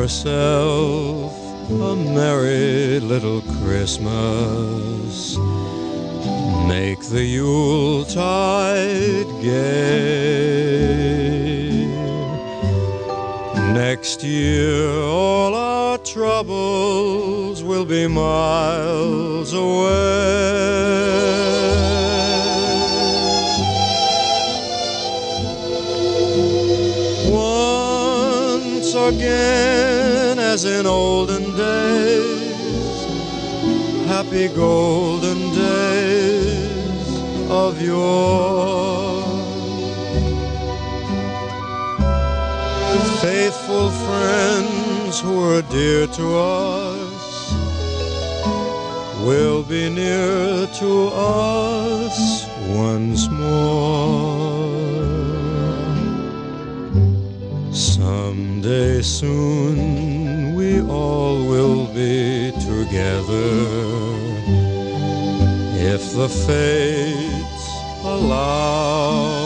Yourself a merry little Christmas. Make the Yuletide gay. Next year, all our troubles will be miles away. Once again, as in olden days, happy golden days of yore. Faithful friends who were dear to us will be near to us once more. Someday soon together if the fates allow.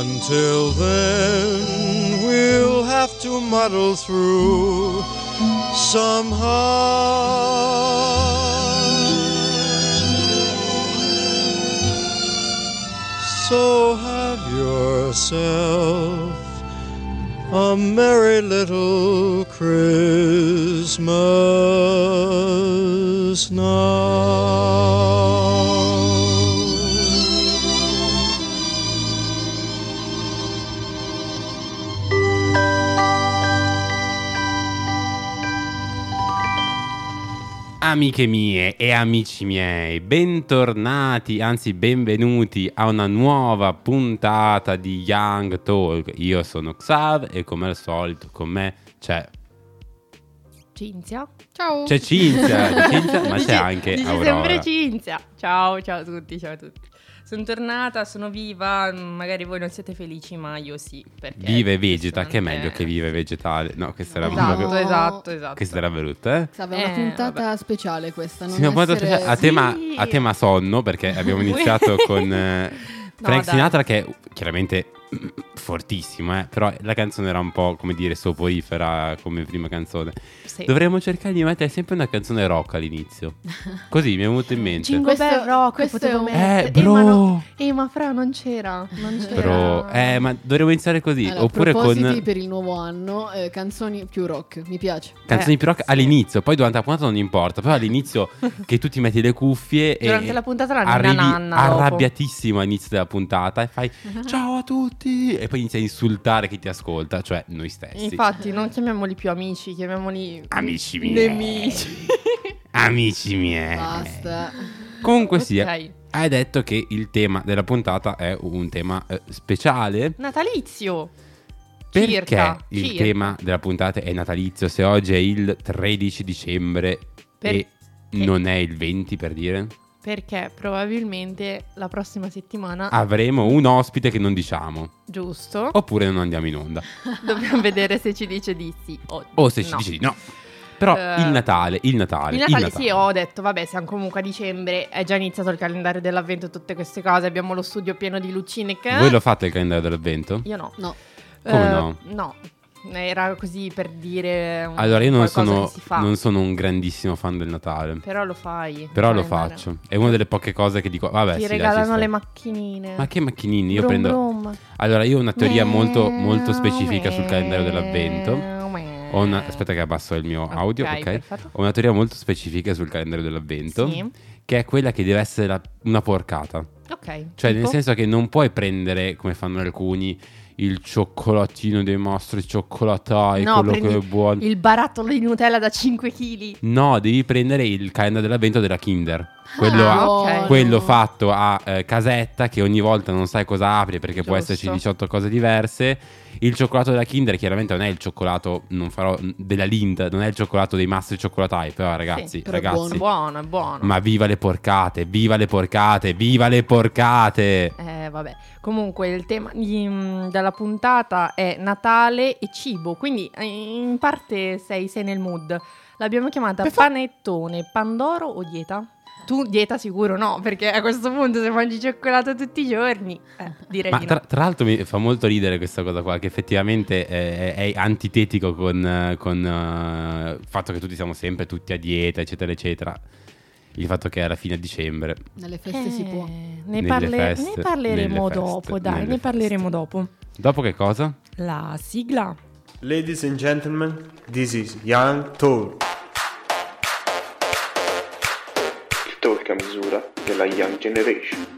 Until then, we'll have to muddle through somehow. So have yourself a merry little Christmas now. Amiche mie e amici miei, bentornati, anzi benvenuti a una nuova puntata di Young Talk. Io sono Xav e come al solito con me c'è, Cinzia. Ciao. c'è Cinzia, Cinzia, ma c'è anche dici Aurora. sempre Cinzia. Ciao, ciao a tutti, ciao a tutti. Sono tornata, sono viva, magari voi non siete felici, ma io sì. Perché Vive e vegeta, che è meglio che vive vegetale. No, questa era Esatto, proprio... esatto, esatto. Questa era brutta, eh? Sa, è una Eh, puntata vabbè. speciale questa. Non Sì, essere- a, tema, Sì. a tema sonno, perché abbiamo iniziato con eh, Frank dai. Sinatra, che è chiaramente fortissimo, eh, però la canzone era un po', come dire, soporifera come prima canzone. Sì. Dovremmo cercare di mettere sempre una canzone rock all'inizio. Così mi è venuto in mente. Jingle Questo- Bell Rock questo è un- mettere. Eh, ma, no. bro! Eh, ma fra non c'era. Non c'era. Però, eh, ma dovremmo iniziare così. Allora, oppure con per il nuovo anno, eh, canzoni più rock, mi piace. canzoni Eh, più rock sì. all'inizio. Poi durante la puntata non importa. Però all'inizio che tu ti metti le cuffie Durante e la puntata la arrivi nanna arrabbiatissimo all'inizio della puntata e fai ciao a tutti e poi inizi a insultare chi ti ascolta, cioè noi stessi. Infatti, non chiamiamoli più amici, chiamiamoli Amici miei. nemici. Amici miei. Basta. Comunque sia, Ok. hai detto che il tema della puntata è un tema eh, speciale. Natalizio. Perché Circa, il circa. tema della puntata è natalizio se oggi è il 13 dicembre Per- e non è il 20 per dire? Perché probabilmente la prossima settimana, Avremo un ospite che non diciamo. giusto, Oppure non andiamo in onda. dobbiamo vedere se ci dice di sì o, O se ci no. dici di no. Però Eh, il Natale, il Natale. Il Natale, sì, ho detto, vabbè, siamo comunque a dicembre, è già iniziato il calendario dell'avvento e tutte queste cose, abbiamo lo studio pieno di lucine che... Voi lo fate il calendario dell'avvento? Io no. No, Come Eh, no? No, era così per dire un- Allora io non sono, che si fa. non sono un grandissimo fan del Natale. Però lo fai. Però lo faccio. È una delle poche cose che dico. Vabbè, Ti sì, regalano le macchinine. Ma che macchinini? Io Brum prendo. brum. Allora, io ho una teoria molto, Meow, molto specifica sul calendario dell'avvento. meow. Ho una... Aspetta, che abbasso il mio audio. Ok. perfetto. Ho una teoria molto specifica sul calendario dell'avvento. Sì. Che è quella che deve essere la- una porcata. Ok. Cioè, nel tipo? senso che non puoi prendere, come fanno alcuni, il cioccolatino dei nostri cioccolatai, No, quello che è buono. Il barattolo di Nutella da 5 kg. No, devi prendere il calendario dell'avvento della Kinder. Quello, Ah, a- ok. quello fatto a eh, casetta che ogni volta non sai cosa apri perché può Giusto. esserci 18 cose diverse. Il cioccolato della Kinder chiaramente non è il cioccolato, non farò della Lind, non è il cioccolato dei mastri cioccolatai, però ragazzi, Sì, però è ragazzi, Buono, è buono. ma viva le porcate, viva le porcate, viva le porcate. Eh, vabbè. Comunque, il tema di- mm, della puntata è Natale e cibo. Quindi, eh, in parte sei, sei nel mood. L'abbiamo chiamata Per fa- panettone, pandoro o dieta? Tu dieta sicuro no, perché a questo punto se mangi cioccolato tutti i giorni, eh, direi Ma di tra, no. tra l'altro mi fa molto ridere questa cosa qua, che effettivamente eh, è, antitetico con, eh, con, eh, il fatto che tutti siamo sempre tutti a dieta, eccetera, eccetera. Il fatto che è alla fine dicembre. Nelle feste si può. Eh, Ne, parle- feste, ne parleremo dopo, feste, dai, ne parleremo feste. dopo. Dopo che cosa? La sigla. Ladies and gentlemen, this is Young Talk. il talk a misura della Young Generation.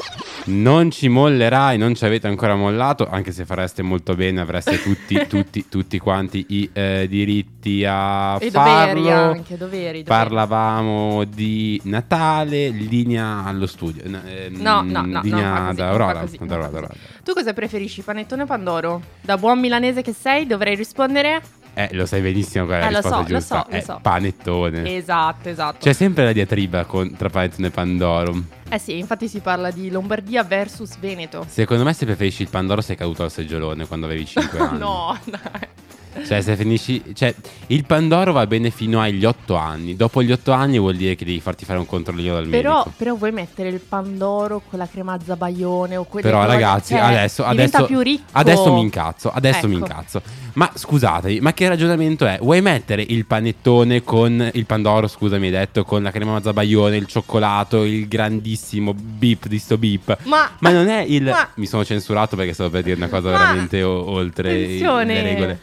Non ci mollerai, non ci avete ancora mollato, anche se fareste molto bene, avreste tutti, tutti, tutti quanti i eh, diritti a E farlo. doveri anche, doveri. doveri. Parlavamo di Natale, linea allo studio. Ehm, No, no, no, linea così. da Aurora. Tu cosa preferisci, panettone o pandoro? Da buon milanese che sei, dovrei rispondere? Eh, lo sai benissimo qual è la Eh, lo risposta so, lo giusta. so, lo È so. panettone. Esatto, esatto. C'è sempre la diatriba con- tra panettone e pandoro. Eh sì, infatti si parla di Lombardia versus Veneto. Secondo me se preferisci il pandoro sei caduto al seggiolone quando avevi 5 anni. no, dai. Cioè, se finisci. Cioè, il Pandoro va bene fino agli 8 anni. Dopo gli 8 anni vuol dire che devi farti fare un controllino dal Però, medico. però vuoi mettere il pandoro con la crema zabaione o quelle Però, cose- ragazzi, cioè, adesso. diventa Adesso, più ricco. adesso mi incazzo. Adesso mi Ecco. incazzo. Ma scusate, ma che ragionamento è? Vuoi mettere il panettone con il Pandoro, scusami, hai detto, con la crema zabaione, il cioccolato, il grandissimo beep di sto beep? Ma, Ma non è il. Ma- Mi sono censurato perché stavo per dire una cosa veramente o- oltre Attenzione. le regole.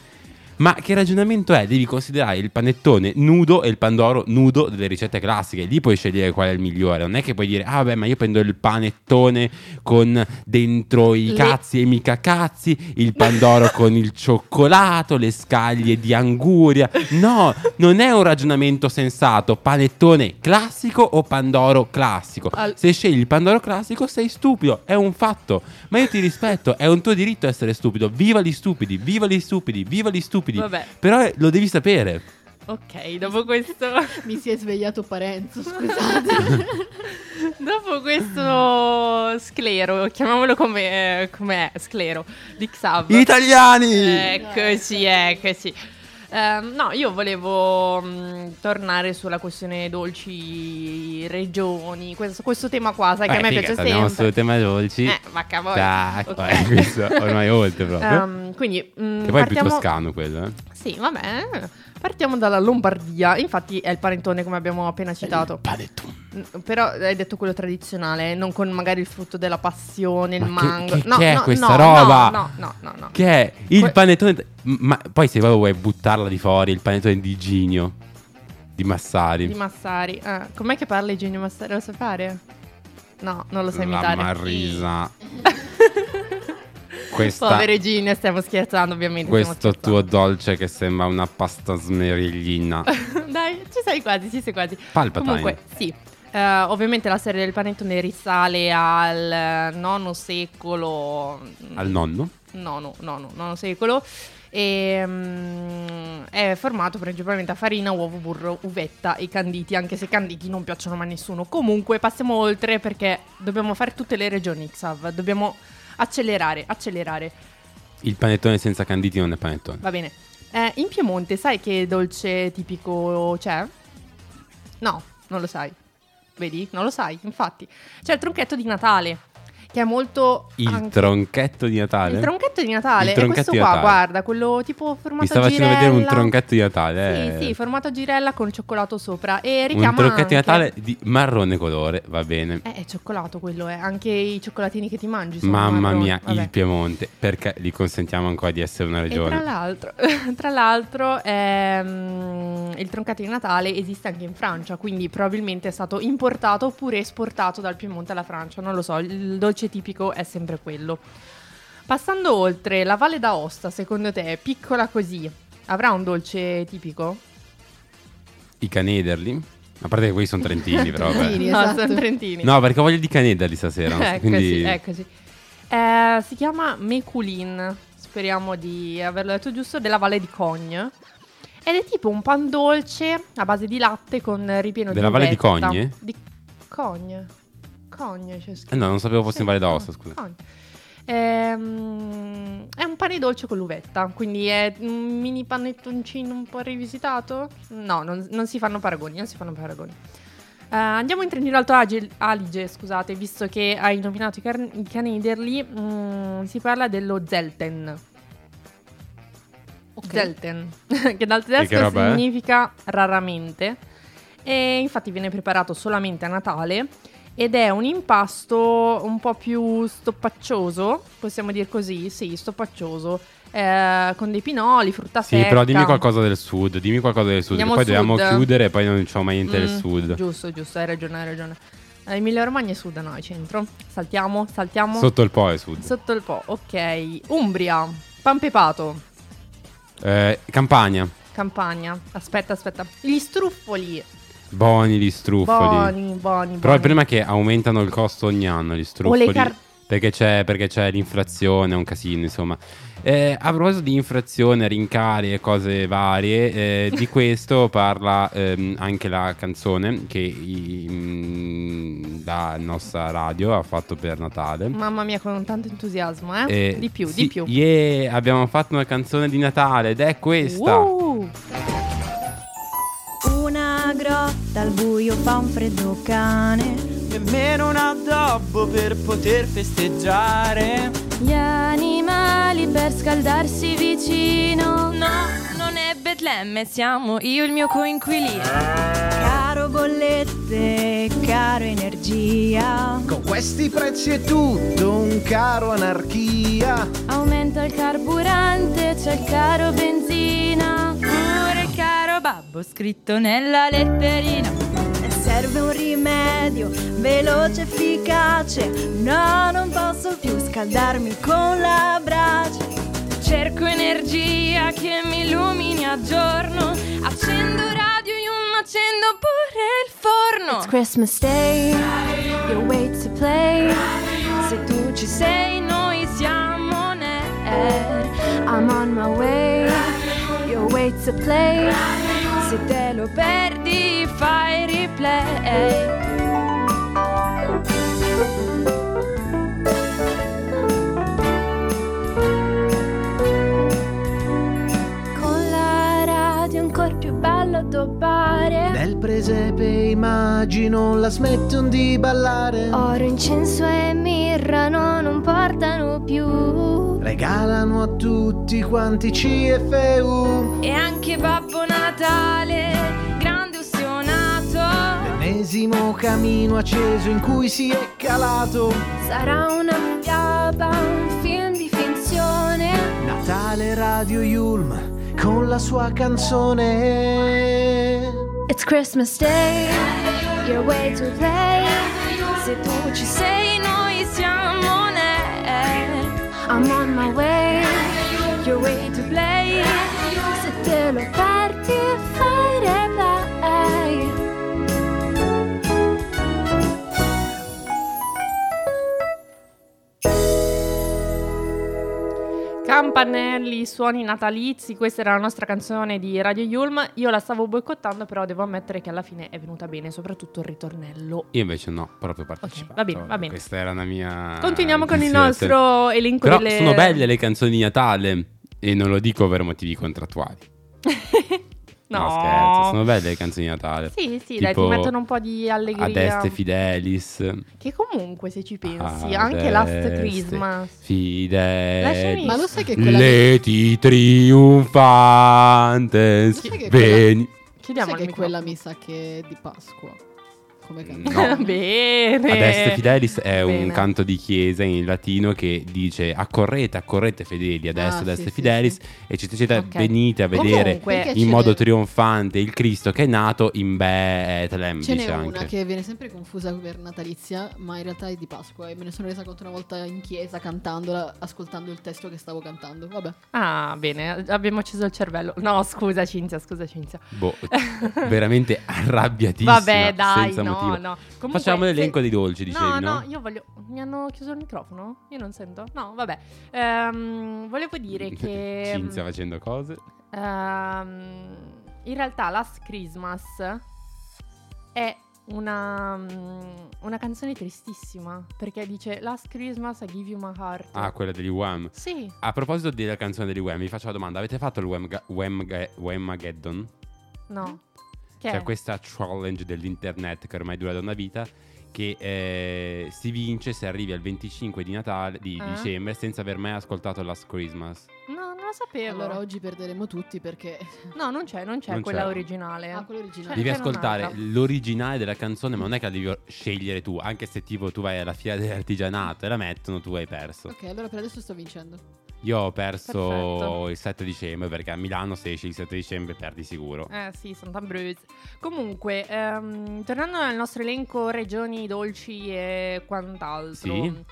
Ma che ragionamento è? Devi considerare il panettone nudo e il pandoro nudo delle ricette classiche. Lì puoi scegliere qual è il migliore. Non è che puoi dire, ah, vabbè, ma io prendo il panettone con dentro i Le- cazzi e mica cazzi, il pandoro con il cioccolato, le scaglie di anguria. No, non è un ragionamento sensato. Panettone classico o pandoro classico? Al- Se scegli il pandoro classico sei stupido, è un fatto. Ma io ti rispetto, è un tuo diritto essere stupido. Viva gli stupidi, viva gli stupidi, viva gli stupidi. Vabbè. Però eh, lo devi sapere. Ok, dopo questo, Mi si è svegliato Parenzo, scusate. dopo questo sclero, chiamiamolo come, come è, sclero, di Xav. Italiani! Eccoci, eccoci. Ehm, no, io volevo mh, tornare sulla questione dolci, regioni, questo, questo tema qua, sai che a me figa, piace sempre. sul tema dolci. Eh, vacca voi. Tac, Ok. eh, questo ormai oltre proprio. Ehm, quindi, mh, che poi è più partiamo... toscano quello, eh. Sì, vabbè. Partiamo dalla Lombardia. Infatti è il panettone come abbiamo appena citato. Panettone. N- Però hai detto quello tradizionale, non con magari il frutto della passione, il Ma che- mango. che- no, che è no, questa no, roba? No, no, no, no. Che è il Que- panettone. Ma poi se proprio vuoi buttarla di fuori, il panettone di Ginio. Di Massari. Di Massari. Ah, com'è che parla Eugenio Massari? Lo sai fare? No, non lo sai La imitare. Marrisa. Questa, Povero Eugenio, stiamo scherzando ovviamente. questo tuo scherzando. dolce che sembra una pasta smeriglina. Dai, ci sei quasi, ci sei quasi. Palpatine. Comunque, sì. Eh, ovviamente la serie del panettone risale al nono secolo. Al nonno? Nono, nono, nono secolo. E mm, è formato principalmente a farina, uovo, burro, uvetta e canditi, anche se canditi non piacciono mai a nessuno. Comunque passiamo oltre perché dobbiamo fare tutte le regioni Xav, dobbiamo accelerare, accelerare. Il panettone senza canditi non è panettone. Va bene. Eh, in Piemonte sai che dolce tipico c'è? No, non lo sai. Vedi? Non lo sai, infatti. C'è il tronchetto di Natale, che è molto... Il anche- tronchetto di Natale? Il tronchetto di Natale. Il è tronchetto questo di qua, Natale. guarda, quello tipo formato Mi stava a facendo girella. vedere un tronchetto di Natale. Sì, eh. sì, formato a girella con cioccolato sopra. E Un richiama tronchetto di anche- Natale di marrone colore, va bene. Eh, è cioccolato quello, eh. Anche i cioccolatini che ti mangi sono Mamma marroni. mia, Vabbè. il Piemonte, perché gli consentiamo ancora di essere una E tra regione? l'altro, tra l'altro ehm, il tronchetto di Natale esiste anche in Francia, quindi probabilmente è stato importato oppure esportato dal Piemonte alla Francia, non lo so, il dolce tipico è sempre quello. Passando oltre, la Valle d'Aosta, secondo te, è piccola così, avrà un dolce tipico? I canederli? A parte che quelli sono trentini, però. Trentini. no, esatto. sono trentini. No, perché ho voglia di canederli stasera. Eccoci, quindi... eccoci. Eh, si chiama Meculin, speriamo di averlo detto giusto, della Valle di Cogne. Ed è tipo un pan dolce a base di latte con ripieno Della di Valle di. Cogne? Di Cogne. Cogne c'è scritto. Eh no, non sapevo fosse in Valle d'Aosta, Sì, scusa. Cogne. Ehm, è un pane dolce con l'uvetta, quindi è un mini panettoncino un po' rivisitato? No, non, non si fanno paragoni, non si fanno paragoni. Eh, andiamo in Trentino Alto Adige, scusate, visto che hai nominato i, car- i canederli, mm, si parla dello Zelten. Zelten, che dal tedesco è? significa raramente e infatti viene preparato solamente a Natale ed è un impasto un po' più stoppaccioso, possiamo dire così, sì, stoppaccioso, eh, con dei pinoli, frutta Sì, secca. però dimmi qualcosa del sud, dimmi qualcosa del sud, Andiamo poi al dobbiamo sud. chiudere e poi non diciamo mai niente del Mm, sud. Giusto, giusto, hai ragione, hai ragione. Eh, Emilia Romagna è sud, no, è centro. Saltiamo, saltiamo. Sotto il Po è sud. Sotto il po', ok. Umbria, pan pepato, Eh, Campania, Campania. Aspetta, aspetta. Gli struffoli. Buoni gli struffoli. Buoni, buoni, Però il problema è che aumentano il costo ogni anno gli O struffoli. le car- perché, c'è, perché c'è l'inflazione, è un casino, insomma. Eh, a proposito di inflazione, rincari e cose varie, eh, di questo parla ehm, anche la canzone che i- mm, la nostra radio ha fatto per Natale. Mamma mia, con tanto entusiasmo, eh? Eh, di più, sì, di più. Yeah, abbiamo fatto una canzone di Natale ed è questa. Uh, Una grotta al buio fa un freddo cane. Nemmeno un addobbo per poter festeggiare. Gli animali per scaldarsi vicino. No, non è Betlemme, siamo io e il mio coinquilino. Caro bollette, caro energia. Con questi prezzi è tutto un caro anarchia. Aumenta il carburante, c'è il caro benzina. Caro babbo scritto nella letterina. Serve un rimedio veloce, efficace. No, non posso più scaldarmi con la brace. Cerco energia che mi illumini a giorno. Accendo radio, io accendo pure il forno. It's Christmas Day, you wait to play. Se tu ci sei, noi siamo air. I'm on my way, you wait to play. Se te lo perdi, fai replay. Con la radio ancora più bello addobbare. Nel presepe immagino la smettono di ballare. Oro, incenso e mirra no, non portano più. Regalano a tutti quanti CFU. E anche Babbo Natale, grande ustionato. L'ennesimo camino acceso in cui si è calato. Sarà una fiaba, un film di finzione. Natale Radio Yulm con la sua canzone. It's Christmas Day, your way to play. Se tu ci sei, I'm on my way, your way to play. Se te lo Campanelli, suoni natalizi, questa era la nostra canzone di Radio Yulm. Io la stavo boicottando, però devo ammettere che alla fine è venuta bene, soprattutto il ritornello. Io invece no, proprio partecipato. va bene, va bene. Questa era la mia. Continuiamo con il nostro elenco Però delle... sono belle le canzoni di Natale e non lo dico per motivi contrattuali. No, No. scherzo, sono belle le canzoni di Natale. Sì, sì, dai, ti Tipo mettono un po' di allegria. Ad Est Fidelis. Che comunque, se ci pensi, Ad anche Last Christmas. Fidelis. Ma lo sai che quella Leti triunfantes. Sai che quella- Veni. Chiudiamo che quella mi sa che è di Pasqua. Come No. canzone. Bene. Ad Est Fidelis è un Bene. canto di chiesa in latino che dice accorrete, accorrete fedeli ad Ah, Est, ad sì, Est sì, Fidelis, sì. eccetera, eccetera, Ok. venite a vedere Comunque- in modo n'è- trionfante il Cristo che è nato in Bethlehem, Ce n'è dice una anche. che viene sempre confusa per natalizia, ma in realtà è di Pasqua e me ne sono resa conto una volta in chiesa cantandola, ascoltando il testo che stavo cantando. Vabbè. Ah, bene, abbiamo acceso il cervello. No, scusa Cinzia, scusa Cinzia. Boh, veramente arrabbiatissima Vabbè, dai, senza no, motivo. no. Comunque, Facciamo l'elenco se- dei dolci, dicevi, no? No, no, io voglio... Mi hanno chiuso il microfono? Io non sento? No, vabbè. Ehm, volevo dire che... Cinzia facendo cose. ehm, in realtà Last Christmas è una, mm, una canzone tristissima. Perché dice Last Christmas I give you my heart. Ah, quella degli Wham. Sì. A proposito della canzone degli Wham, vi faccio la domanda: avete fatto il Wham- Wham- Whamageddon? No. Che C'è è? questa challenge dell'internet che ormai dura da una vita che eh, si vince se arrivi al 25 di Natale di Ah. dicembre senza aver mai ascoltato Last Christmas. No, non lo sapevo. Allora oggi perderemo tutti perché... No, non c'è, non c'è Non quella c'è. originale. Ah, quello originale. Cioè, Devi ascoltare l'originale della canzone, ma non è che la devi scegliere tu, anche se tipo tu vai alla fiera dell'artigianato e la mettono, tu hai perso. Ok, allora per adesso sto vincendo. Io ho perso Perfetto. il 7 dicembre perché a Milano se esci il 7 dicembre perdi sicuro. Eh sì, sono Bruce. Comunque, ehm, tornando al nostro elenco regioni dolci e quant'altro. Sì.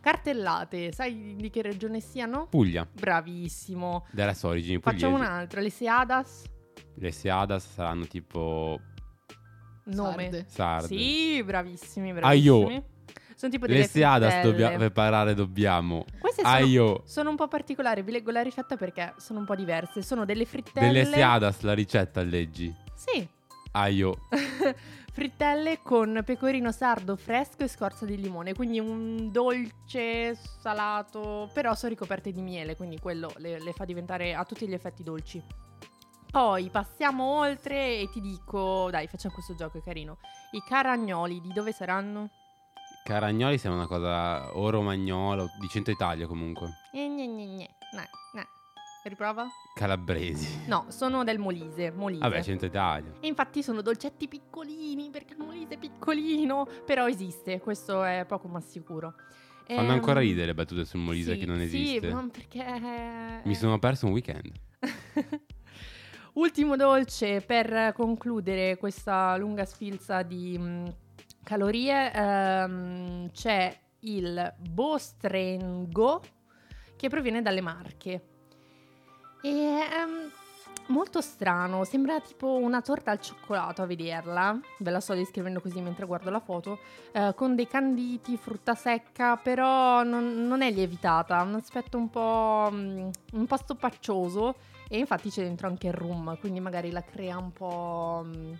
Cartellate, sai di che regione siano? Puglia, Bravissimo. della sua origine pugliese. Facciamo un'altra, le Seadas, Le Seadas saranno tipo nome. Sarde. sarde. Sì, bravissimi, bravissimi. io. Sono tipo delle Le Seadas frittelle. dobbia- preparare dobbiamo. Queste Ah, sono, io. sono un po' particolari, vi leggo la ricetta perché sono un po' diverse. Sono delle frittelle. Delle Seadas la ricetta leggi. Sì. Ah, io. frittelle con pecorino sardo fresco e scorza di limone, quindi un dolce salato, però sono ricoperte di miele, quindi quello le, le fa diventare a tutti gli effetti dolci. Poi passiamo oltre e ti dico, dai, facciamo questo gioco, è carino. I caragnoli di dove saranno? Caragnoli sembra una cosa o romagnola o di centro Italia comunque. Gne, gne, gne. No, no. Riprova? Calabresi. No, sono del Molise, Molise. Vabbè, centro Italia. E infatti sono dolcetti piccolini, perché il Molise è piccolino, però esiste, questo è poco ma sicuro. Fanno Ehm, ancora ridere le battute sul Molise sì, che non sì, esiste. ma perché... Mi sono perso un weekend. Ultimo dolce per concludere questa lunga sfilza di calorie, ehm, c'è il Bostrengo che proviene dalle Marche. E ehm, molto strano, sembra tipo una torta al cioccolato a vederla, ve la sto descrivendo così mentre guardo la foto, eh, con dei canditi, frutta secca, però non, non è lievitata, ha un aspetto un po', mm, un po' stoppaccioso e infatti c'è dentro anche il rum, quindi magari la crea un po', mm,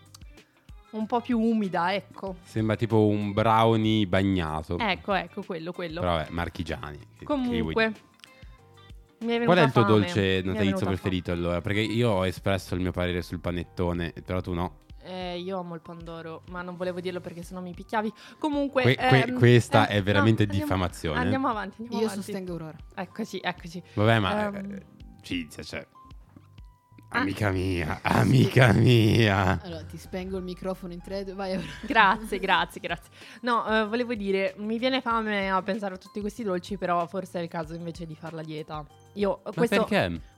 un po' più umida, ecco. Sembra tipo un brownie bagnato. Ecco, ecco, quello, quello. Però vabbè, marchigiani. Che- che vuoi Comunque, mi è venuta Qual è il tuo fame, dolce mi è natalizio venuta preferito allora? Perché io ho espresso il mio parere sul panettone, però tu no. Eh, io amo il pandoro, ma non volevo dirlo perché sennò mi picchiavi. Comunque, Que- que- ehm, questa eh, è veramente no, andiamo- diffamazione. Andiamo avanti, andiamo Io avanti. sostengo Aurora. Eccoci, eccoci. Vabbè, ma Ehm, eh, Cinzia, cioè. Ah. Amica mia, amica mia. Allora, ti spengo il microfono in tre, due, vai. Grazie, grazie, grazie. No, eh, volevo dire, mi viene fame a pensare a tutti questi dolci, però forse è il caso invece di fare la dieta. Io, questo,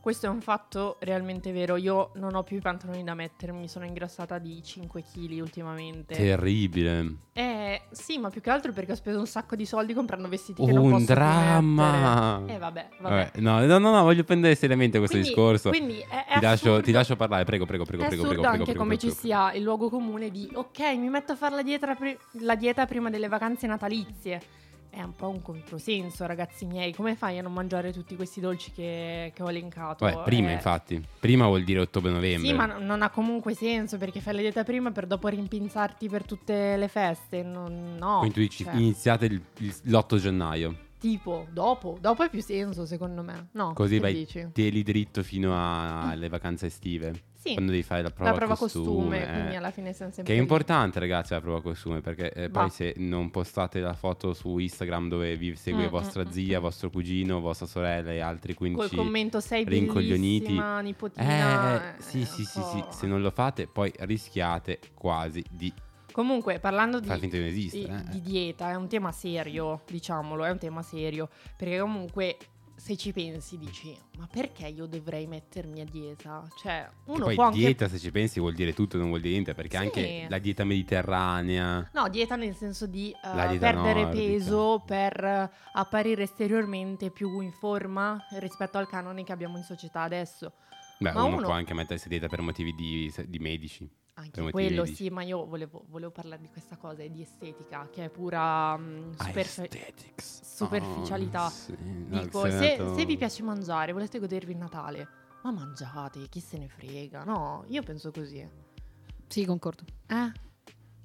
questo è un fatto realmente vero. Io non ho più i pantaloni da mettere, mi sono ingrassata di 5 kg ultimamente. Terribile. Eh, sì, ma più che altro perché ho speso un sacco di soldi comprando vestiti che non Un posso più dramma. Eh, vabbè, vabbè. Vabbè, no, no, no, no, voglio prendere seriamente questo Quindi- discorso. quindi è- è ti, lascio, ti lascio parlare, prego, prego, prego, È prego, prego, anche prego, come prego, ci prego. sia il luogo comune di ok, mi metto a fare la dieta, la dieta prima delle vacanze natalizie. È un po' un controsenso, ragazzi miei. Come fai a non mangiare tutti questi dolci che, che ho elencato? Vabbè, prima Eh, infatti. Prima vuol dire ottobre-novembre. Sì, ma no- non ha comunque senso perché fai la dieta prima per dopo rimpinzarti per tutte le feste. Non- no. Quindi tu dici cioè. iniziate il- il- l'8 gennaio. Tipo, dopo, dopo è più senso secondo me. No, Così che vai dici? teli dritto fino a- alle vacanze estive. Sì. Quando devi fare la prova, La prova costume. costume, eh. quindi alla fine siamo Che sempre è lì. importante, ragazzi, la prova costume, perché eh, Va. poi se non postate la foto su Instagram dove vi segue Mm, vostra mm, zia, vostro cugino, vostra sorella e altri 15 Col commento sei rincoglioniti. bellissima, nipotina. Eh, sì, eh, sì, sì, sì, po'. se non lo fate poi rischiate quasi di Comunque, parlando di, esistere. di, eh. di dieta, è un tema serio, diciamolo, è un tema serio. Perché comunque, se ci pensi, dici, ma perché io dovrei mettermi a dieta? Cioè, Che uno poi può anche... dieta, se ci pensi, vuol dire tutto, non vuol dire niente, perché Sì. anche la dieta mediterranea... No, dieta nel senso di dieta perdere nordica. peso per apparire esteriormente più in forma rispetto al canone che abbiamo in società adesso. Beh, Ma uno, uno- può anche mettersi a dieta per motivi di, di medici. Anche quello sì, ma io volevo, volevo parlare di questa cosa, di estetica, che è pura mm, superfi- Aesthetics. superficialità. Oh, sì. Dico, se, se vi piace mangiare, volete godervi il Natale, ma mangiate, chi se ne frega? No, io penso così. Sì, concordo. Eh?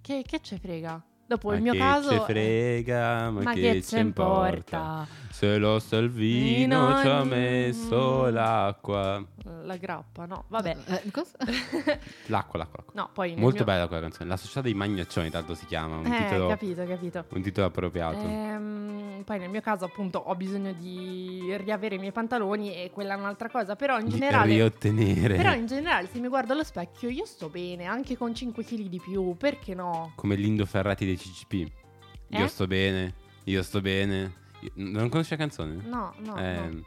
Che, che ce frega? Dopo Ma il mio che caso... ce frega, ma, che, ce importa? Se lo Salvino Vino ci ha messo l'acqua. La grappa, no, vabbè. Eh, cosa? L'acqua, l'acqua, l'acqua. No, poi Molto mio- bella quella canzone. La società dei magnaccioni, tanto si chiama. Un, Eh, titolo, capito, capito. un titolo appropriato. Ehm, poi nel mio caso appunto ho bisogno di riavere i miei pantaloni e quella è un'altra cosa, però in Di generale... riottenere. Però in generale se mi guardo allo specchio io sto bene, anche con 5 kg di più, perché no? Come Lindo Ferrati dei CCP. Io Eh? sto bene, io sto bene. Io- Non conosci la canzone? No, no, Eh, no.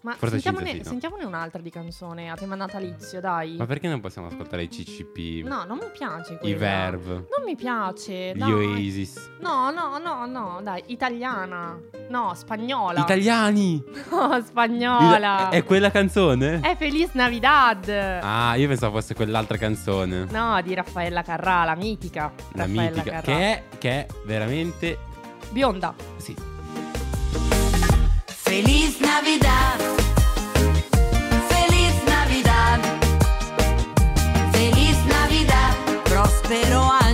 Ma forse sentiamone, sì, no? sentiamone un'altra di canzone a tema natalizio, dai. Ma perché non possiamo ascoltare i CCP? No, non mi piace I quella. Verve. Non mi piace, Gli dai. Oasis. No, no, no, no, dai, italiana. No, spagnola. Italiani! No, spagnola. È, è quella canzone? È Feliz Navidad. Ah, io pensavo fosse quell'altra canzone. No, di Raffaella Carrà, la mitica. La Raffaella mitica. Carrà. Che è, che è veramente. Bionda. Sì. Feliz Navidad. Feliz Navidad. Feliz Navidad. Próspero año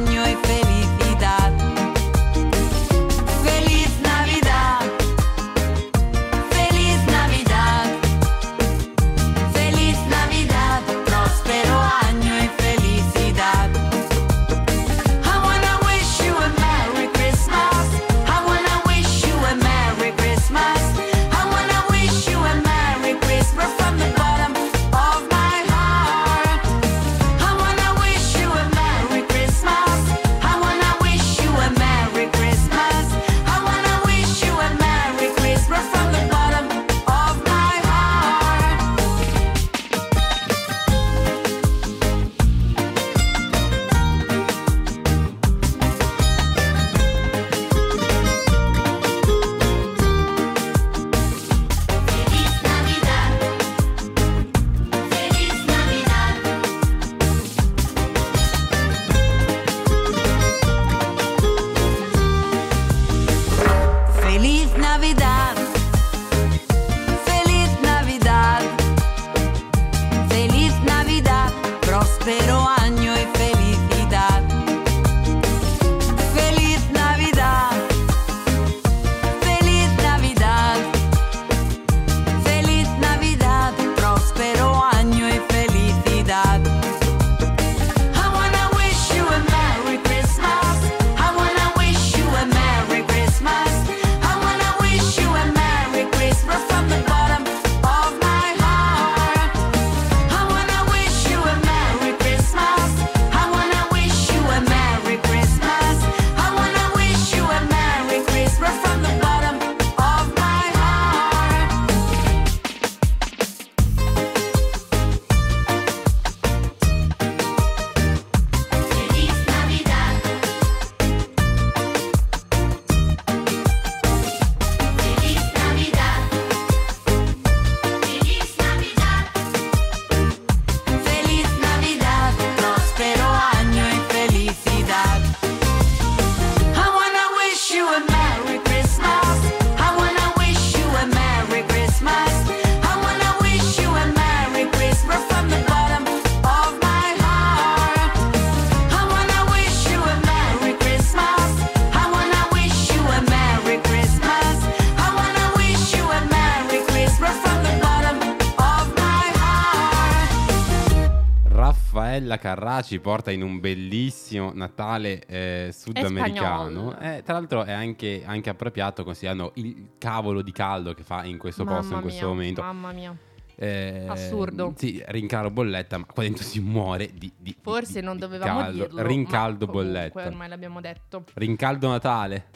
Ci porta in un bellissimo Natale eh, sudamericano. Eh, tra l'altro è anche, anche appropriato considerando il cavolo di caldo che fa in questo posto Mamma in questo mia, momento. Mamma mia. Eh, Assurdo. Sì, rincaro bolletta, ma qua dentro si muore di, di- Forse di- non dovevamo caldo. dirlo. Rincaldo comunque bolletta. Ormai l'abbiamo detto. Rincaldo Natale.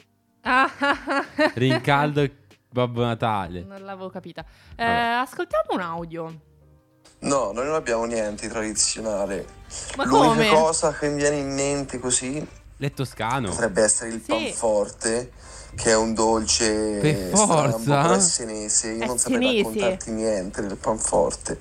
Ah, Rincaldo Babbo Natale. non l'avevo capita. Eh, ascoltiamo un audio. No, noi non abbiamo niente di tradizionale. Ma L'unica come? cosa che mi viene in mente così Le toscano. potrebbe essere il Sì. panforte, che è un dolce Per forza? però è senese. Io È non saprei senese. raccontarti niente del panforte.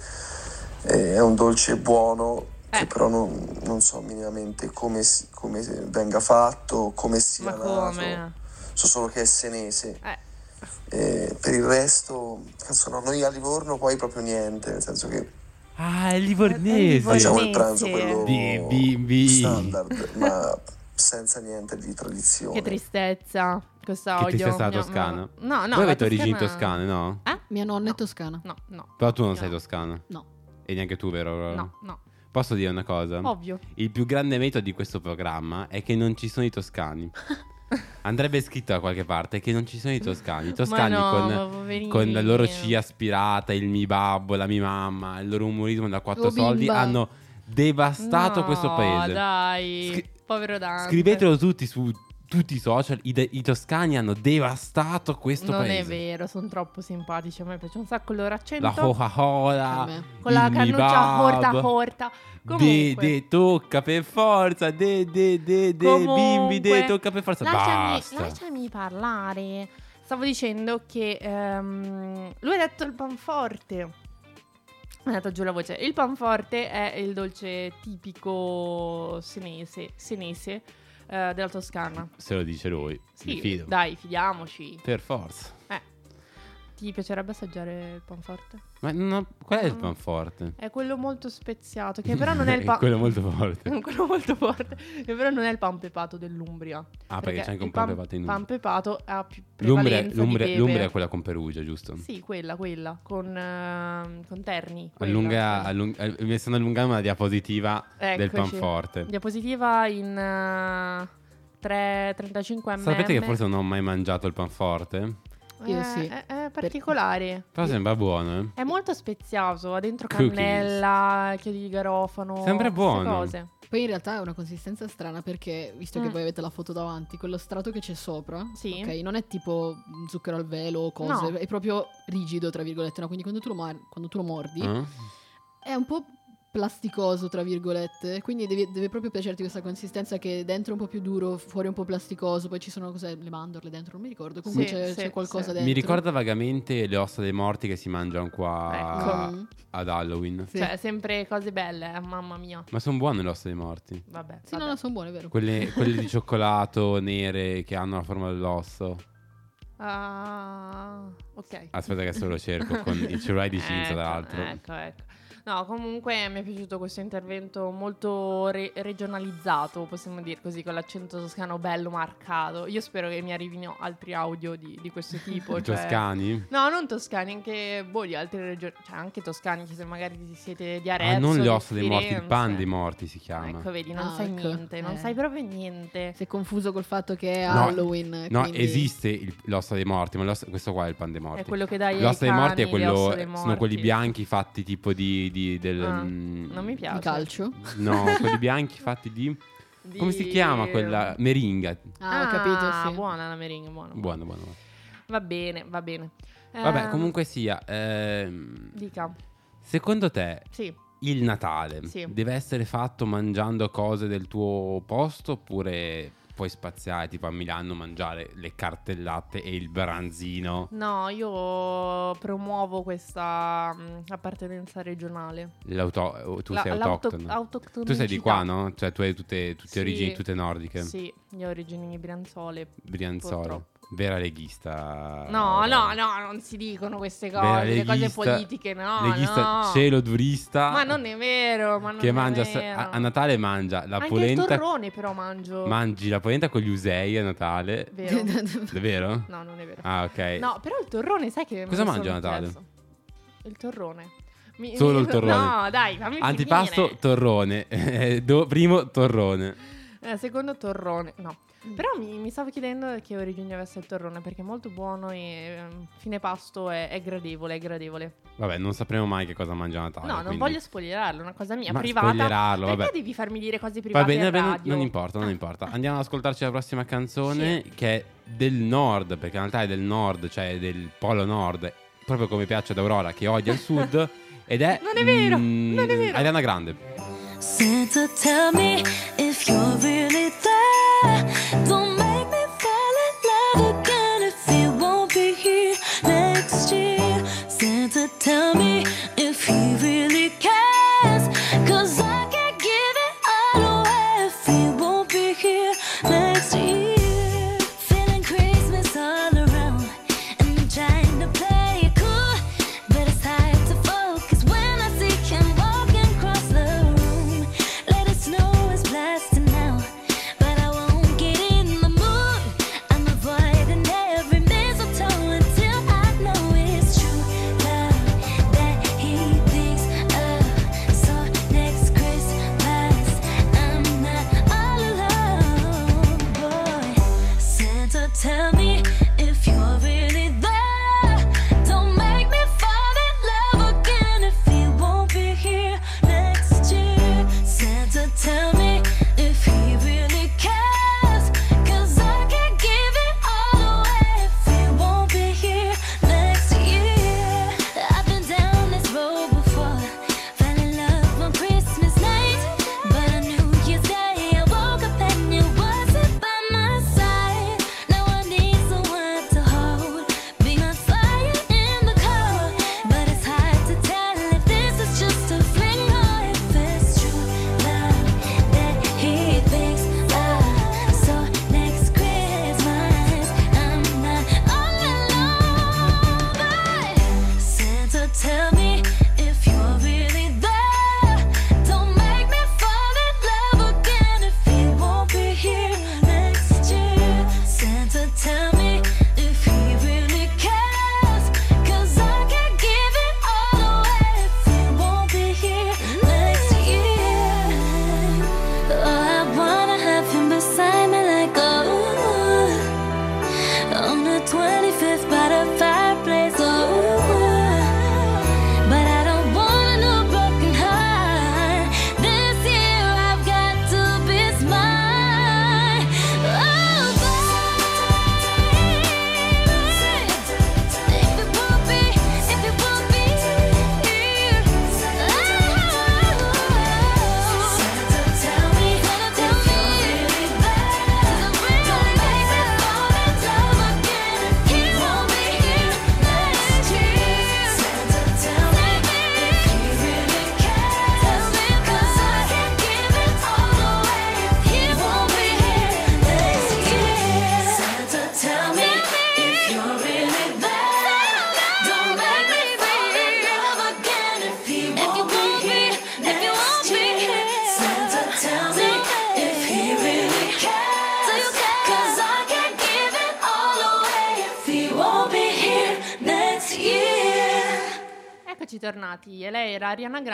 Eh, è un dolce buono che Eh. però non, non so minimamente come, si- come venga fatto, come sia Ma nato. come? So solo che è senese. Eh. Eh, per il resto, cazzo, no, noi a Livorno poi proprio niente, nel senso che Ah, è livornese. facciamo il Livornese. pranzo quello Di bimbi. standard, ma senza niente di tradizione. Che tristezza. Questo Che audio. tristezza la Toscana. No, no. Voi la avete origini Toscana- toscane, no? Eh? Mia nonna è toscana. No, no. Però tu non sei No. toscana. No. E neanche tu, vero? Aurora? No, no. Posso dire una cosa? Ovvio. Il più grande merito di questo programma è che non ci sono i toscani. Andrebbe scritto da qualche parte che non ci sono i toscani. I toscani no, con, con la loro C aspirata, il mi babbo, la mi mamma, il loro umorismo da quattro soldi bimba. hanno devastato No, questo paese. dai. Scri- Povero Dante. Scrivetelo tutti su tutti i social. I, de- i toscani hanno devastato questo non paese. è vero, sono troppo simpatici. A me piace un sacco il loro accento. La Coca-Cola, A me. con la cannuccia corta corta. De, Comunque, de, tocca per forza. De, de, de, de, bimbi, de, Comunque, tocca per forza. lasciami, Basta. lasciami parlare. Stavo dicendo che ehm, lui ha detto il panforte. Ha detto giù la voce. Il panforte è il dolce tipico senese, senese eh, della Toscana. Se lo dice lui, Sì, mi fido. dai, fidiamoci. Per forza. Eh. Ti piacerebbe assaggiare il panforte? Ma no, qual è il Mm. panforte? È quello molto speziato, che però non è il pan... quello molto forte. quello molto forte, che però non è il pan pepato dell'Umbria. Ah, perché c'è anche un il pan pepato in pan Umbria. pepato ha più L'Umbria, l'Umbria- l'Umbria è quella con Perugia, giusto? Sì, quella, quella, con, ehm, con Terni. Allunga, allung- eh, mi stanno allungando una diapositiva del Eccoci. panforte. Diapositiva in eh, 3, 35 mm. Sapete che forse non ho mai mangiato il panforte? Io Eh, sì. È, è particolare. Però sembra buono, eh. È molto speziato, ha dentro Cookies. cannella, chiodi di garofano. Sembra buono. Cose. Poi in realtà è una consistenza strana perché, visto che Mm. voi avete la foto davanti, quello strato che c'è sopra, Sì. ok, non è tipo zucchero al velo o cose, No. è proprio rigido, tra virgolette, no? Quindi quando tu lo, mar- quando tu lo mordi Eh? è un po' plasticoso, tra virgolette, quindi devi- deve proprio piacerti questa consistenza che dentro è un po' più duro, fuori un po' plasticoso, poi ci sono cos'è, le mandorle dentro, non mi ricordo, comunque Sì, c'è, sì, c'è qualcosa sì. dentro. Mi ricorda vagamente le ossa dei morti che si mangiano qua Ecco. Ad Halloween. Sì. Cioè, sempre cose belle, eh, mamma mia. Ma sono buone le ossa dei morti. Vabbè. Sì, no, vabbè. no, sono buone, vero? Quelle, quelle di cioccolato nere che hanno la forma dell'osso. Ah, ok. Aspetta che se lo cerco con il cellulare di Cinzia, Ecco, tra l'altro. Ecco, ecco. No, comunque mi è piaciuto questo intervento molto re- regionalizzato, possiamo dire così, con l'accento toscano bello marcato. Io spero che mi arrivino altri audio di, di questo tipo. Cioè- toscani? No, non toscani, anche boh, di altre regioni, cioè anche toscani, che se magari siete di Arezzo, Ah, non le di ossa dei morti, il pan dei morti si chiama. Ecco, vedi, non Ah, sai ecco. niente, non Eh. sai proprio niente. Si è confuso col fatto che è No, Halloween. No, quindi- esiste il- l'ossa dei morti, ma l'ossa- questo qua è il pan dei morti. È quello che dai ai L'ossa dei morti è quello, sono quelli bianchi fatti tipo di, di- del... Ah, mm, Non mi piace. Di calcio. No, quelli bianchi fatti di... Di- Come si chiama quella? Meringa. Ah, ho capito, sì. buona la meringa, buona. Buono, buono. buono. Va bene, va bene. Vabbè, Ehm, comunque sia, ehm, Dica. secondo te Sì. il Natale Sì. deve essere fatto mangiando cose del tuo posto oppure puoi spaziare tipo a Milano mangiare le cartellate e il branzino? No, io promuovo questa mh, appartenenza regionale. L'auto- tu La- sei l'auto- autoctono. autoctonicità. Tu sei di qua, no? Cioè tu hai tutte, tutte Sì. origini tutte nordiche. Sì, io ho origini brianzole. Brianzolo. Purtroppo. Vera leghista. No, no, no, non si dicono queste cose, le cose leghista- politiche, no, Leghista no. cielo durista. Ma non è vero, ma non che è mangia vero. a, a Natale mangia la Anche polenta. il torrone però mangio. Mangi la polenta con gli usei a Natale. Vero? È vero? No, non è vero. Ah, ok. No, però il torrone, sai che... Cosa lo mangi a Natale? Il torrone. Mi- Solo mi- il torrone. No, dai, fammi Antipasto, finire. torrone. Eh, do- primo, torrone. Eh, secondo torrone, no. Però mi, mi stavo chiedendo che origine avesse il torrone perché è molto buono e ehm, fine pasto è, è gradevole, è gradevole. Vabbè, non sapremo mai che cosa mangia Natale. no, non quindi- voglio spoilerarlo, è una cosa mia, Ma privata. spoilerarlo, perché vabbè. devi farmi dire cose Va private va bene, radio? non importa, non importa. Andiamo ad ascoltarci la prossima canzone che è del nord, perché in realtà è del nord, cioè del polo nord, proprio come piace ad Aurora che odia il sud, ed è... Non è vero, mm, non è vero. Ariana Grande. Santa, tell me if you're really there. 懂。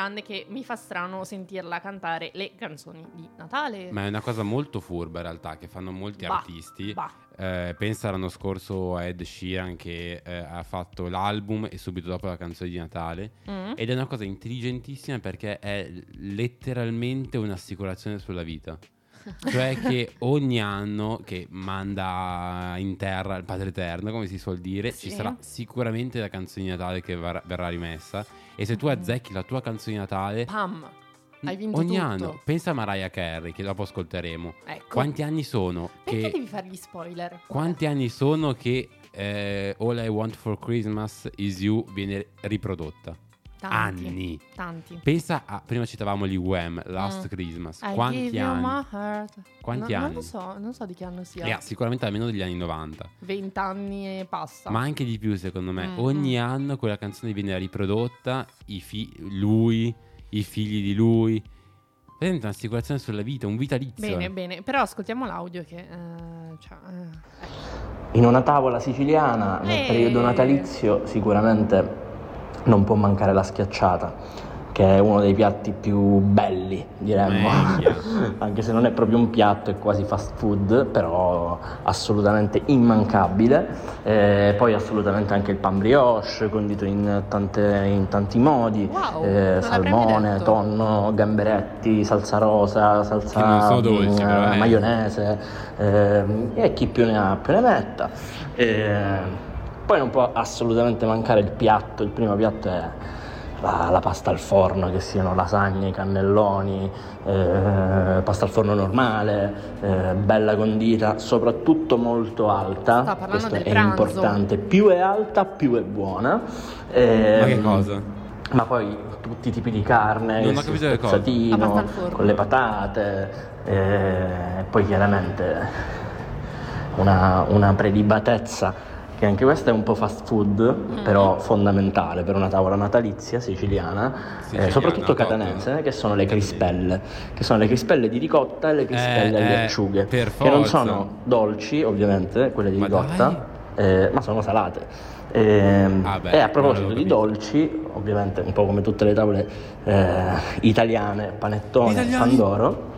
Grande che mi fa strano sentirla cantare le canzoni di Natale. Ma è una cosa molto furba in realtà che fanno molti Bah, artisti. bah. Eh, pensa l'anno scorso a Ed Sheeran che eh, ha fatto l'album e subito dopo la canzone di Natale. Mm. Ed è una cosa intelligentissima perché è letteralmente un'assicurazione sulla vita. Cioè che ogni anno che manda in terra il Padre Eterno, come si suol dire, Sì. ci sarà sicuramente la canzone di Natale che var- verrà rimessa. E se tu azzecchi la tua canzone di Natale, Pam. Hai vinto ogni tutto. anno, pensa a Mariah Carey che dopo ascolteremo. Ecco. Quanti anni sono Perché che devi fare gli spoiler? quanti anni sono che eh, All I Want for Christmas is You viene riprodotta? Tanti. Anni. Tanti. Pensa a prima citavamo gli Wham, Last Mm. Christmas. I Quanti anni? my heart. Quanti No, Non anni? lo so, non so di che anno sia. Raga, sicuramente almeno degli anni 90. 20 anni e passa. Ma anche di più, secondo me. Mm, Ogni anno quella canzone viene riprodotta, i fi- lui, i figli di lui. Presente un'assicurazione sulla vita, un vitalizio. Bene, bene. Però ascoltiamo l'audio che... eh, cioè, eh, In una tavola siciliana, nel Eh. periodo natalizio, sicuramente non può mancare la schiacciata, che è uno dei piatti più belli, diremmo. Anche se non è proprio un piatto, è quasi fast food, però assolutamente immancabile. Eh, poi assolutamente anche il pan brioche, condito in, tante- in tanti modi, Wow, eh, salmone, tonno, gamberetti, salsa rosa, salsa sono dolci, mm, però, eh. maionese, ehm, e chi più ne ha più ne metta. Poi non può assolutamente mancare il piatto, il primo piatto è la, la pasta al forno, che siano lasagne, cannelloni, eh, pasta al forno normale, eh, bella condita, soprattutto molto alta, Sta parlando questo del è pranzo. importante, più è alta più è buona. Eh, Ma che cosa? Ma poi tutti i tipi di carne, Non il spezzatino, con le patate, eh, e poi chiaramente una, una prelibatezza che anche questa è un po' fast food, Mm. però fondamentale per una tavola natalizia siciliana, eh, Siciliana, soprattutto top. catanese, che sono le crispelle, che sono le crispelle di ricotta e le crispelle Eh, alle eh, acciughe, che non sono dolci ovviamente, quelle di Ma ricotta, eh, ma sono salate. Ehm, Ah, beh, e a proposito di dolci, ovviamente un po' come tutte le tavole eh, italiane, panettone, pandoro,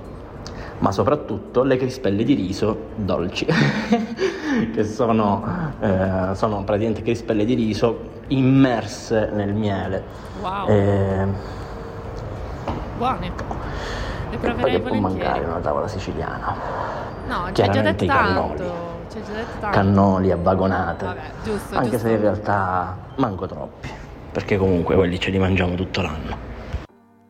ma soprattutto le crispelle di riso dolci, che sono, eh, sono praticamente crispelle di riso immerse nel miele. Wow. Eh, Buone. Le e proverei che può mancare una tavola siciliana? No, ci hai già Chiaramente detto i cannoli. tanto. Hai già detto tanto. Cannoli a vagonate, Vabbè, giusto, anche giusto. se in realtà manco troppi, perché comunque quelli ce li mangiamo tutto l'anno.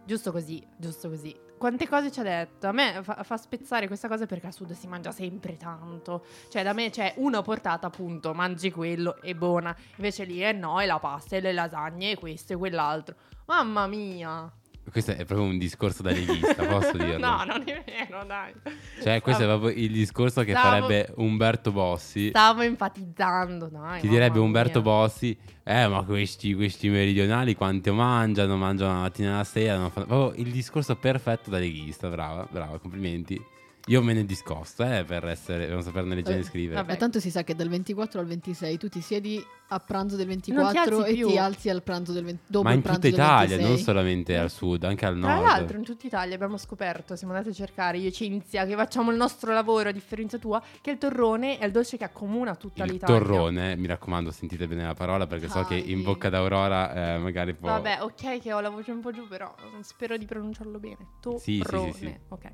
Giusto così, giusto così. Quante cose ci ha detto? A me fa, fa spezzare questa cosa perché a sud si mangia sempre tanto. Cioè, da me c'è una portata, appunto, mangi quello, è buona. Invece lì, eh no, è la pasta, e le lasagne, e questo e quell'altro. Mamma mia! Questo è proprio un discorso da leghista, posso dirlo? no, non è vero, dai. Cioè, questo è Stavo- proprio il discorso che Stavo- farebbe Umberto Bossi. Stavo enfatizzando, dai. Ti direbbe Umberto mia. Bossi, eh, ma questi, questi meridionali quanto mangiano? Mangiano la mattina e la sera. fanno-" Proprio il discorso perfetto da leghista, brava, brava, complimenti. Io me ne discosto, eh, per essere, per non saperne leggere e scrivere. Vabbè, tanto si sa che dal 24 al 26 tu ti siedi a pranzo del Non ti 24 alzi e più. ti alzi al pranzo del 20 dopo Ma il in tutta Italia, 26. non solamente al sud, anche al Tra nord. l'altro, in tutta Italia abbiamo scoperto, siamo andati a cercare io e Cinzia, che facciamo il nostro lavoro a differenza tua, che il torrone è il dolce che accomuna tutta il l'Italia. torrone, mi raccomando, sentite bene la parola perché so che in Dai. bocca d'Aurora eh, magari può... Vabbè, ok che ho la voce un po' giù, però spero di pronunciarlo bene. Torrone. Sì, sì, sì, sì. Ok.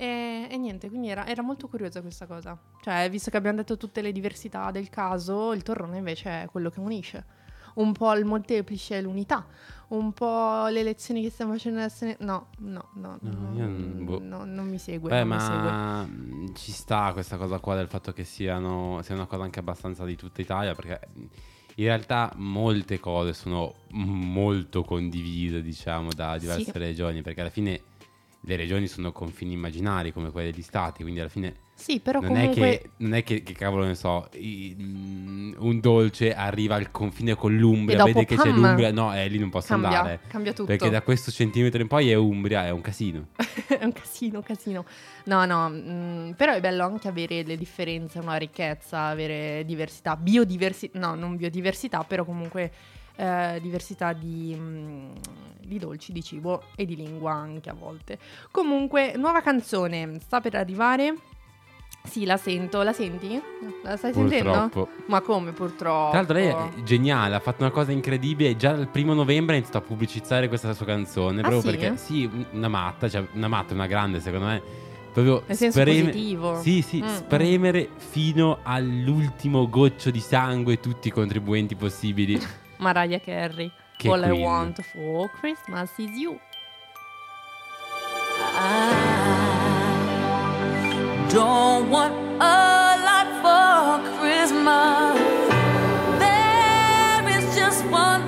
E, e niente, quindi era, era molto curiosa questa cosa. Cioè, visto che abbiamo detto tutte le diversità del caso, il torrone invece è quello che unisce. Un po' il molteplice è l'unità. Un po' le lezioni che stiamo facendo adesso. ne- No, no, no. No, non- boh. no, non mi segue. Beh, non mi segue. ma ci sta questa cosa qua del fatto che siano, sia una cosa anche abbastanza di tutta Italia, perché in realtà molte cose sono molto condivise, diciamo, da diverse Sì. regioni, perché alla fine le regioni sono confini immaginari come quelle degli stati, quindi alla fine Sì, però non, comunque. è che, non è che, che cavolo ne so, i- mh, un dolce arriva al confine con l'Umbria, vede che c'è pam, l'Umbria, no, eh, lì non posso cambia, andare. cambia tutto. Perché da questo centimetro in poi è Umbria, è un casino. è un casino, casino. No, no, mm, però è bello anche avere le differenze, una ricchezza, avere diversità, biodiversità, no, non biodiversità, però comunque eh, diversità di, mm, di dolci, di cibo e di lingua anche a volte. Comunque, nuova canzone, sta per arrivare. Sì, la sento, la senti? La stai sentendo? Purtroppo. Ma come purtroppo? Tra l'altro lei è geniale, ha fatto una cosa incredibile, già dal primo novembre ha iniziato a pubblicizzare questa sua canzone, Ah, proprio sì? perché sì, una matta, cioè una matta, una grande secondo me, proprio Nel senso positivo. Sì, sì, Mm, spremere fino all'ultimo goccio di sangue tutti i contribuenti possibili. Mariah Carey. Che All I want for Christmas is you. I Don't want a lot for Christmas. There is just one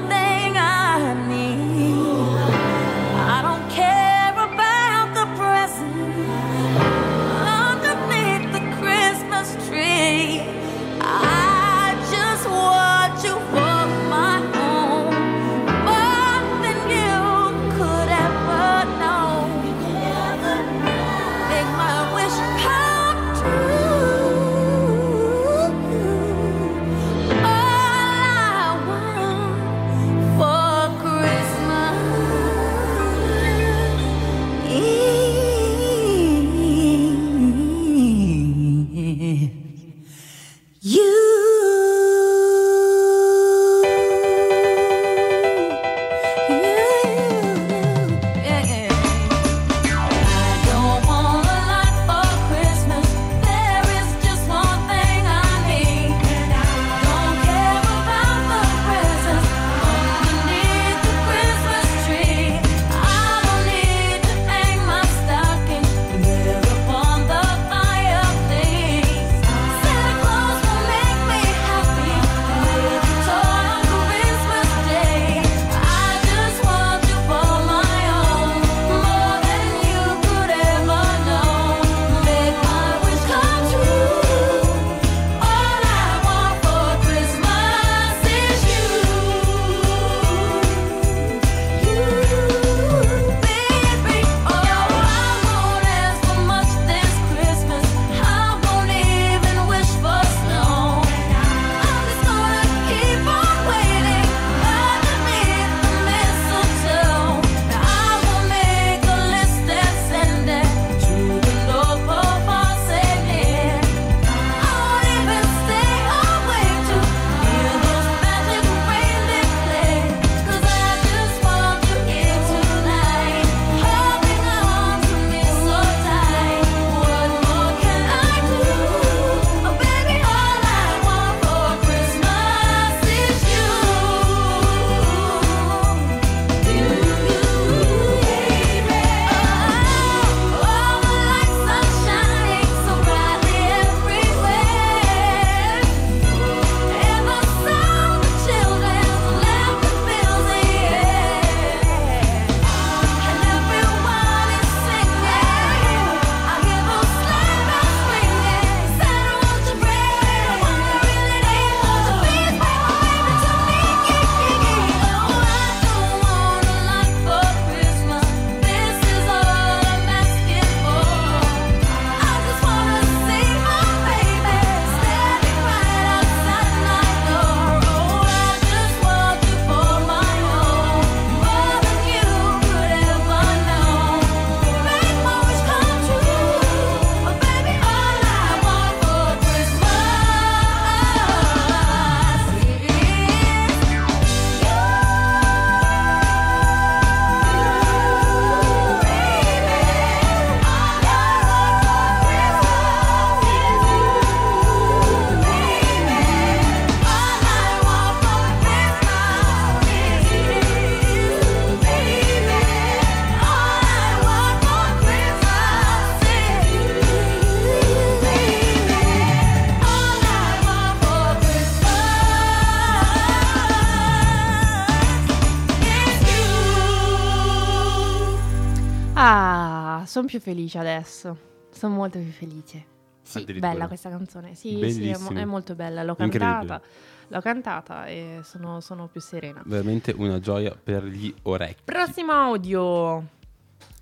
sono più felice adesso. Sono molto più felice. Sì, bella questa canzone. Sì, sì, è, mo- è molto bella. L'ho cantata. L'ho cantata e sono, sono più serena. Veramente una gioia per gli orecchi. Prossimo audio.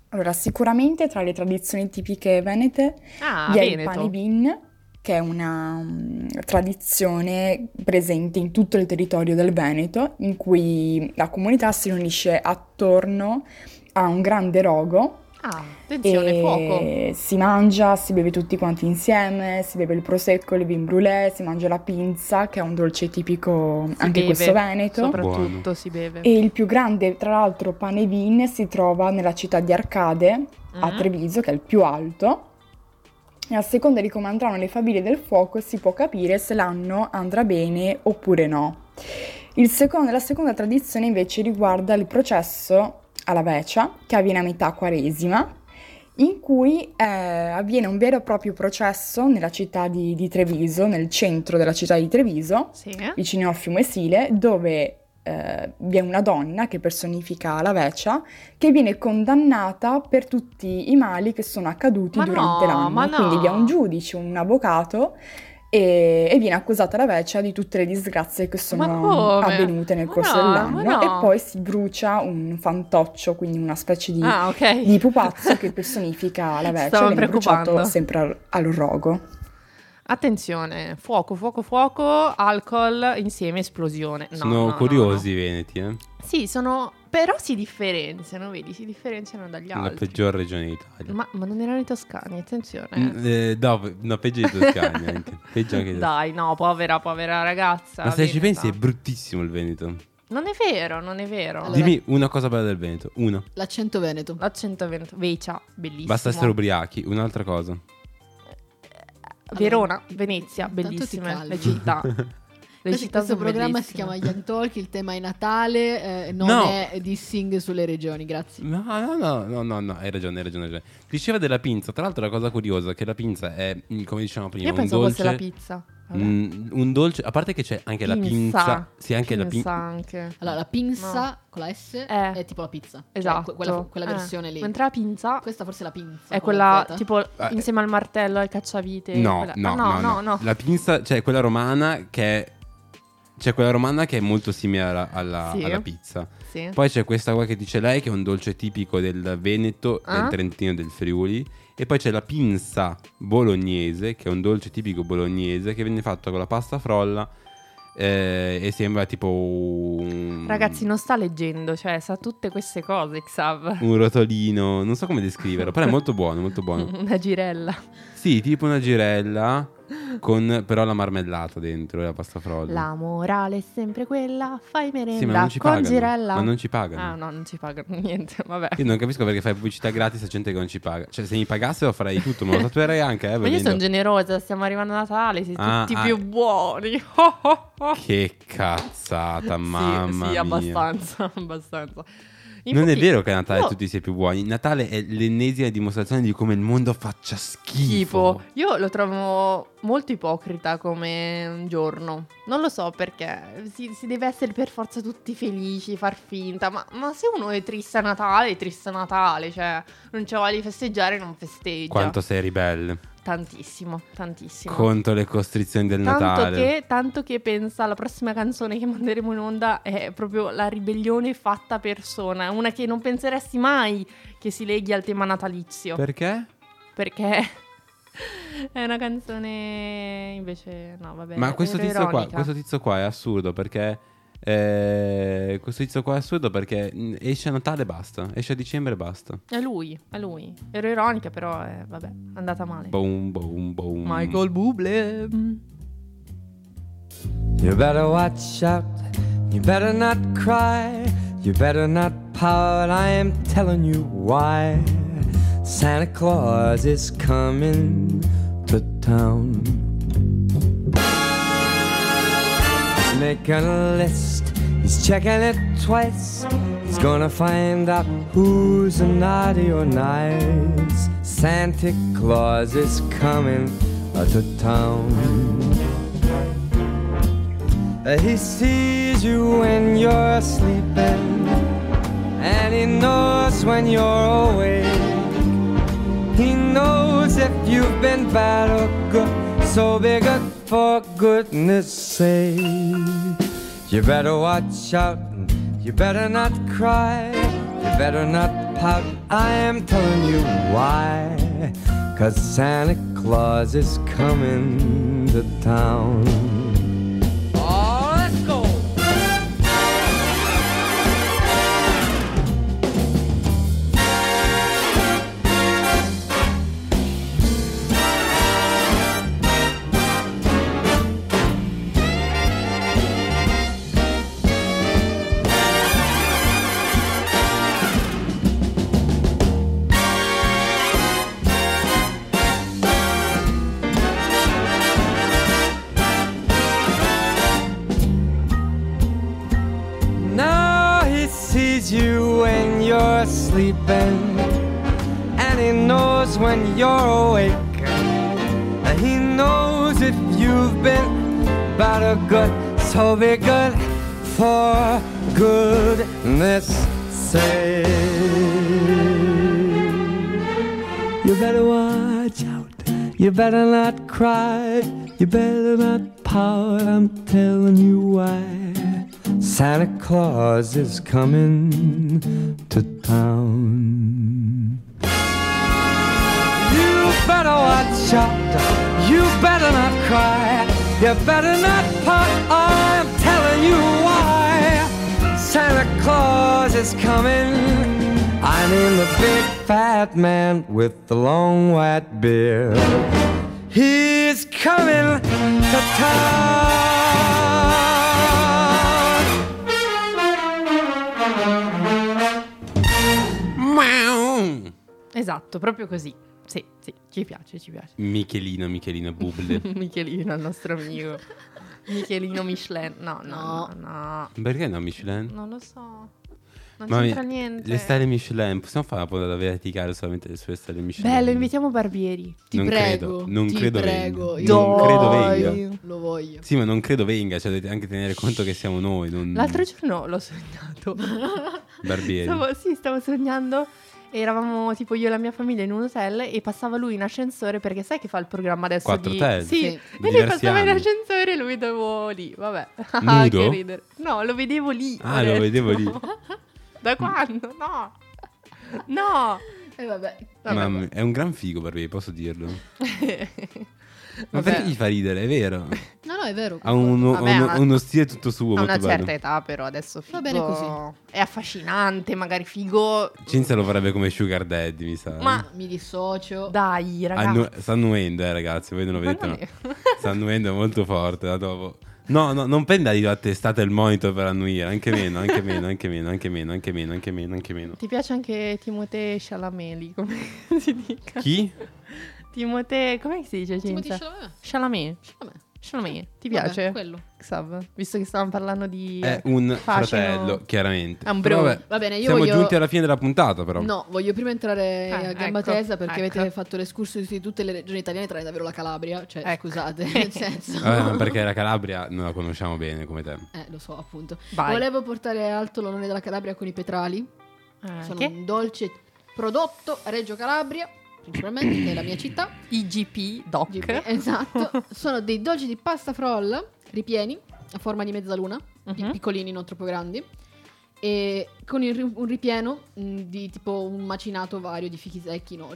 Allora, sicuramente tra le tradizioni tipiche venete Ah, vi è il Veneto. pane bin, che è una mm, tradizione presente in tutto il territorio del Veneto, in cui la comunità si riunisce attorno a un grande rogo Ah, attenzione, e fuoco. si mangia, si beve tutti quanti insieme, si beve il prosecco, il vin brûlé, si mangia la pinza, che è un dolce tipico Si anche beve, questo veneto. Soprattutto si beve. E il più grande, tra l'altro, pane vin si trova nella città di Arcade, a Mm. Treviso, che è il più alto. E a seconda di come andranno le faville del fuoco si può capire se l'anno andrà bene oppure no. Il secondo- la seconda tradizione invece riguarda il processo alla veccia, che avviene a metà quaresima, in cui eh, avviene un vero e proprio processo nella città di, di Treviso, nel centro della città di Treviso, vicino al fiume Sile, dove eh, vi è una donna che personifica la veccia, che viene condannata per tutti i mali che sono accaduti Ma durante no, l'anno. no. Quindi vi è un giudice, un avvocato. E, e viene accusata la vecchia di tutte le disgrazie che sono avvenute nel Ma corso no, dell'anno no. e poi si brucia un fantoccio, quindi una specie di, Ah, ok. di pupazzo che personifica la vecchia, Stavo viene bruciato sempre al, al rogo. Attenzione, fuoco, fuoco, fuoco, alcol insieme esplosione. No, Sono no, no, curiosi i veneti, eh? Sì, sono però si differenziano, vedi, si differenziano dagli La altri. peggior regione d'Italia. Ma, ma non erano i toscani, attenzione. Mm, eh, no, no, peggio di Toscani anche. Peggio anche Dai, no, povera, povera ragazza. Ma se ci veneta. pensi è bruttissimo il Veneto. Non è vero, non è vero. Allora- Dimmi una cosa bella del Veneto, una. L'accento veneto. L'accento veneto. Vecia, bellissimo. Basta essere ubriachi, un'altra cosa. Verona, Venezia, bellissime le città. Questo, programma si chiama Young Talk, il tema è Natale, eh, non No. è dissing sulle regioni, grazie. No, no, no, no, no, no, hai ragione, hai ragione, hai ragione. Diceva della pinza, tra l'altro la cosa curiosa è che la pinza è, come dicevamo prima, Io un pensavo dolce... fosse la pizza. Mm, un dolce, a parte che c'è anche la Pinza. pinza, sì, anche la Pinza pinza. anche. Allora, la pinza No. con la S Eh. è tipo la pizza. Cioè, Esatto. que- quella, quella Eh. versione lì. Mentre la pinza Questa forse è la pinza. è quella tipo Eh. insieme al martello al cacciavite. No, quella- no, Ah, no, no, no. La pinza, cioè quella romana che è... C'è quella romana che è molto simile alla, alla- Sì. alla pizza. Sì. Poi c'è questa qua che dice lei, che è un dolce tipico del Veneto, Ah. del Trentino e del Friuli. E poi c'è la pinza bolognese, che è un dolce tipico bolognese, che viene fatto con la pasta frolla eh, e sembra tipo un, Ragazzi, non sta leggendo, cioè sa tutte queste cose, Xav. un rotolino, non so come descriverlo, però è molto buono, molto buono. Una girella. Sì, tipo una girella con però la marmellata dentro e la pasta frolla. La morale è sempre quella, fai merenda Sì, ma non ci con pagano. girella. Ma non ci pagano. Ah, no, non ci pagano niente, vabbè. Io non capisco perché fai pubblicità gratis a gente che non ci paga. Cioè, se mi pagassero farei tutto, me lo tatuerei anche, eh, Ma io sono generosa, stiamo arrivando a Natale, siete Ah, tutti ah. più buoni. Che cazzata, mamma sì, sì, mia. abbastanza, abbastanza. non è Infatti, vero che a Natale io- tutti siete più buoni. Natale è l'ennesima dimostrazione di come il mondo faccia schifo. Schifo. Io lo trovo molto ipocrita come un giorno. Non lo so perché. Si, si deve essere per forza tutti felici, far finta. Ma, ma se uno è triste a Natale, è triste a Natale. Cioè, non c'è voglia di festeggiare, non festeggia. Quanto sei ribelle Tantissimo, tantissimo. contro le costrizioni del Tanto Natale. che, tanto che pensa la prossima canzone che manderemo in onda è proprio la ribellione fatta persona. Una che non penseresti mai che si leghi al tema natalizio. Perché? Perché è una canzone invece no vabbè Ma questo tizio, qua, questo tizio qua è assurdo perché. eh, questo tizio qua è assurdo perché mm, esce a Natale e basta. Esce a dicembre e basta. è lui è lui ero ironica però eh, vabbè è andata male Boom, boom, boom. Michael Bublé You better watch out. You better not cry. You better not pout. I am telling you why. Santa Claus is coming to town. He's making a list. He's checking it twice. He's gonna find out who's naughty or nice. Santa Claus is coming to town. He sees you when you're sleeping, and he knows when you're awake. He knows if you've been bad or good, so be good for goodness sake. You better watch out, you better not cry, you better not pout. I am telling you why. Cause Santa Claus is coming to town. Claus is coming to town. You better watch out. You better not cry. You better not pout. I'm telling you why. Santa Claus is coming. I mean the big fat man with the long white beard. He's coming to Miau. Esatto, proprio così. Sì, sì, ci piace, ci piace. Michelino, Michelino Buble. Michelino, il nostro amico. Michelino Michelin. No, no, no, no. Perché no Michelin? Non lo so. Non Ma c'entra mi- niente. Le stelle Michelin, possiamo fare una puntata verificare solamente sulle stelle Michelin? Bello, invitiamo Barbieri. Ti non prego, credo, non ti credo prego, venga. io Non lo credo voglio. venga. Lo voglio. Sì, ma non credo venga, cioè dovete anche tenere conto che siamo noi, non L'altro giorno l'ho sognato. Barbieri. Stavo, sì, stavo sognando. Eravamo tipo io e la mia famiglia in un hotel e passava lui in ascensore perché sai che fa il programma adesso Quattro di... hotel? Sì, Sì. e lui passava in anni. ascensore e lo vedevo lì, vabbè. Nudo? che ridere. No, lo vedevo lì. Ah, lo detto. vedevo lì. da quando? No. No. E vabbè. Mamma mia, è un gran figo Barbieri, posso dirlo. Ma Vabbè. perché gli fa ridere? È vero. No, no, è vero. Ha uno, Vabbè, uno- ma- uno stile tutto suo, A molto una bello. certa età però adesso figo Va bene così. È affascinante, magari figo. Cinzia lo vorrebbe come Sugar Daddy, mi sa. Ma Mi dissocio. dai, ragazzi. Annu- sta annuendo, eh, ragazzi. Voi non lo vedete, ma sta annuendo molto forte. Da dopo. No, no, non prendati a testate il monitor per annuire. Anche meno, anche meno, anche meno, anche meno, anche meno, anche meno, anche meno. Ti piace anche Timothée Chalamet, come si dica? Chi? Timothée, come si dice? Timothée Cinzia? Chalamet. Chalamet. Chalamet. Ti Vabbè, piace? quello. Xav, visto che stavamo parlando di È un fascino. fratello, chiaramente. È un bro. vabbè, Va bene, io siamo voglio- giunti alla fine della puntata, però. No, voglio prima entrare Eh, a gamba ecco, tesa perché ecco. avete fatto l'escursus di tutte le regioni italiane tranne davvero la Calabria. Cioè, Ecco. scusate, nel senso. Vabbè, ma perché la Calabria non la conosciamo bene come te. Eh, lo so, appunto. Vai. Volevo portare alto l'onore della Calabria con i petrali. Eh, Sono che? un dolce prodotto a Reggio Calabria, principalmente, che è la mia città. IGP Doc. GP, esatto. Sono dei dolci di pasta frolla ripieni a forma di mezzaluna, Mhm. piccolini, non troppo grandi. E con il un ripieno mh, di tipo un macinato vario di fichi secchi, no?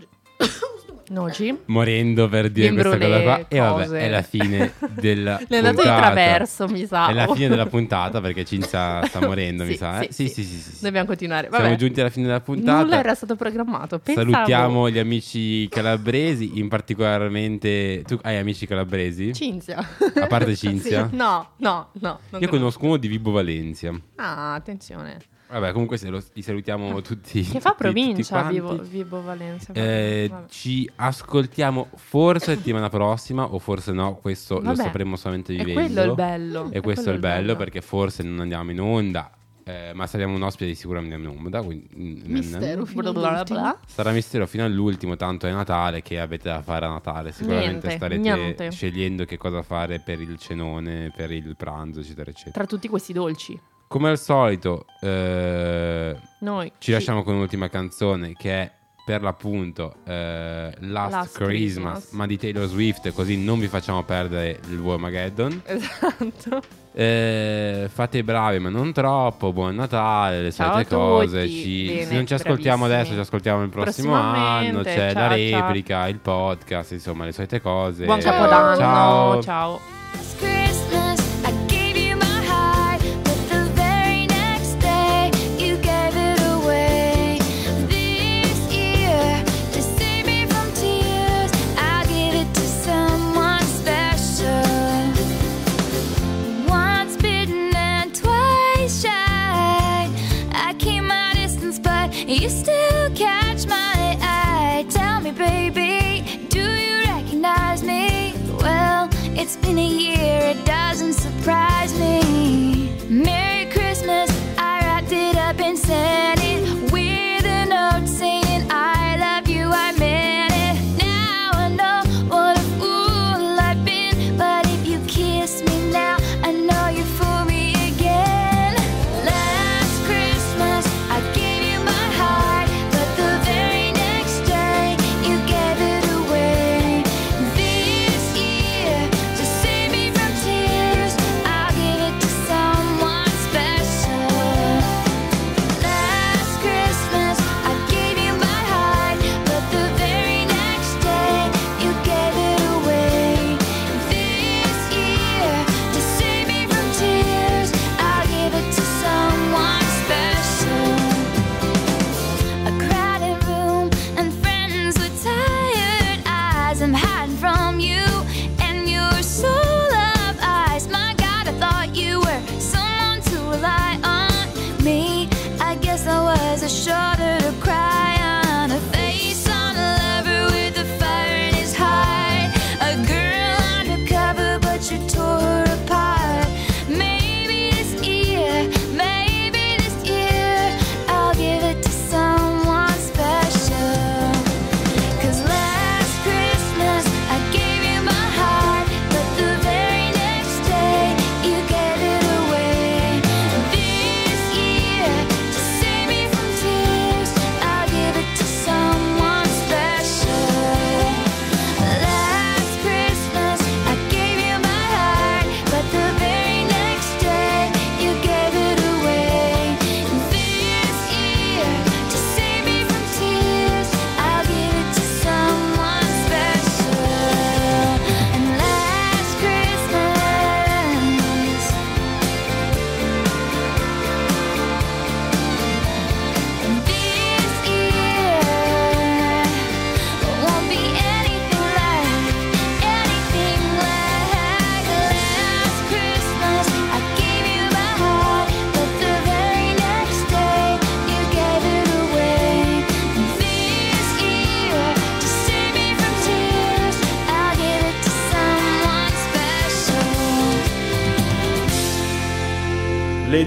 Noci. Morendo per dire questa cosa qua. E vabbè, cose. è la fine della Le è andato di puntata. traverso, mi sa. È la fine della puntata perché Cinzia sta morendo, mi Sì, sa. eh? sì, Sì, sì. sì, sì, sì. Dobbiamo continuare. Siamo Vabbè. giunti alla fine della puntata. Nulla era stato programmato. Pensavo... Salutiamo gli amici calabresi, in particolarmente... Tu hai amici calabresi? Cinzia. A parte Cinzia? Sì. No, no, no. Io conosco uno di Vibo Valencia. Ah, attenzione. Vabbè, comunque se lo- li salutiamo tutti. Che fa tutti- provincia tutti Vibo Valencia. Eh, ci ascoltiamo forse settimana prossima o forse no, questo lo Vabbè, sapremo solamente è vivendo. quello il bello, E è questo è il bello, bello. perché forse non andiamo in onda, eh, ma saremo un ospite di sicuro andiamo in onda. quindi- mm, Mistero fino Bla bla all'ultimo. bla. Sarà mistero fino all'ultimo, tanto è Natale che avete da fare a Natale. Sicuramente Niente, starete niente. scegliendo che cosa fare per il cenone, per il pranzo, eccetera, eccetera. Tra tutti questi dolci. Come al solito, eh, Noi ci lasciamo con un'ultima canzone che è per l'appunto eh, Last, Last Christmas, Christmas. ma di Taylor Swift, così non vi facciamo perdere il Wormageddon. Esatto. Eh, fate bravi, ma non troppo. Buon Natale, le Ciao solite cose. Ci- Bene, se non ci ascoltiamo adesso, ci ascoltiamo il prossimo anno. C'è la Ciao, ciao. replica, il podcast, insomma, le solite cose. Buon Capodanno. Ciao. Ciao.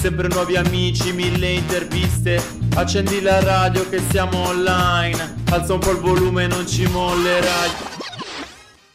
Sempre nuovi amici, mille interviste. Accendi la radio che siamo online. Alza un po' il volume, non ci mollerai.